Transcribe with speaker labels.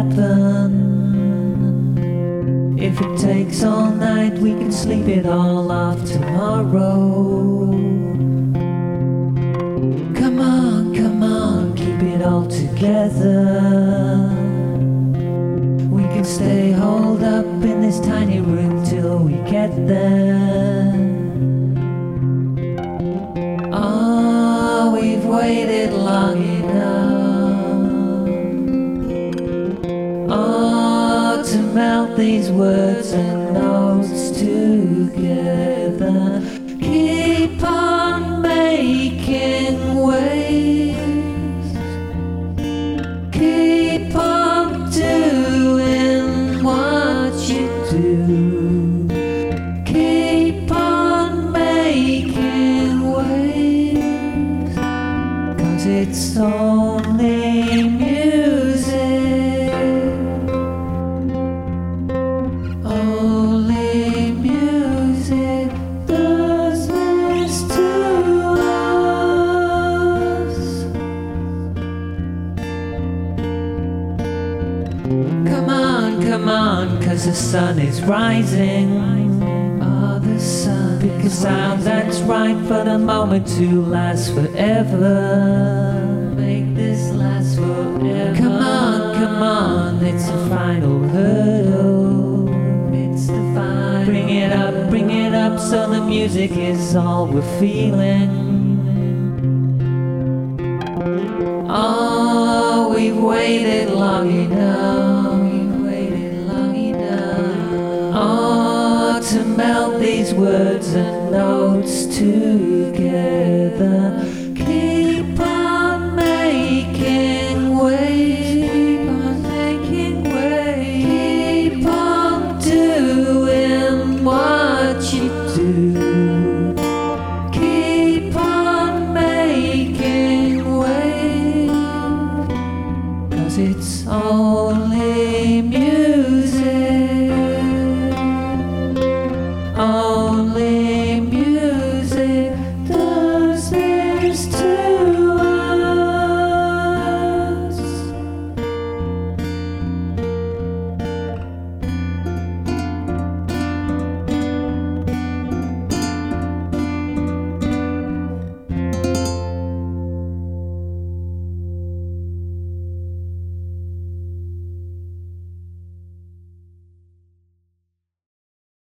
Speaker 1: happen. If it takes all night, we can sleep it all off tomorrow. Come on, come on, keep it all together. We can stay holed up in this tiny room till we get there. Oh, we've waited long Melt these words and notes together. Keep on making waves. Keep on doing what you do. Keep on making waves. Cause it's only Come on, come on, cause the sun is rising. Oh, the sun. Pick a sound that's right for the moment to last forever. Make this last forever. Come on, come on, it's the final hurdle. It's the final. Bring it up, bring it up, so the music is all we're feeling. Oh, we've waited long enough. We've waited long enough. Oh, to melt these words and notes together.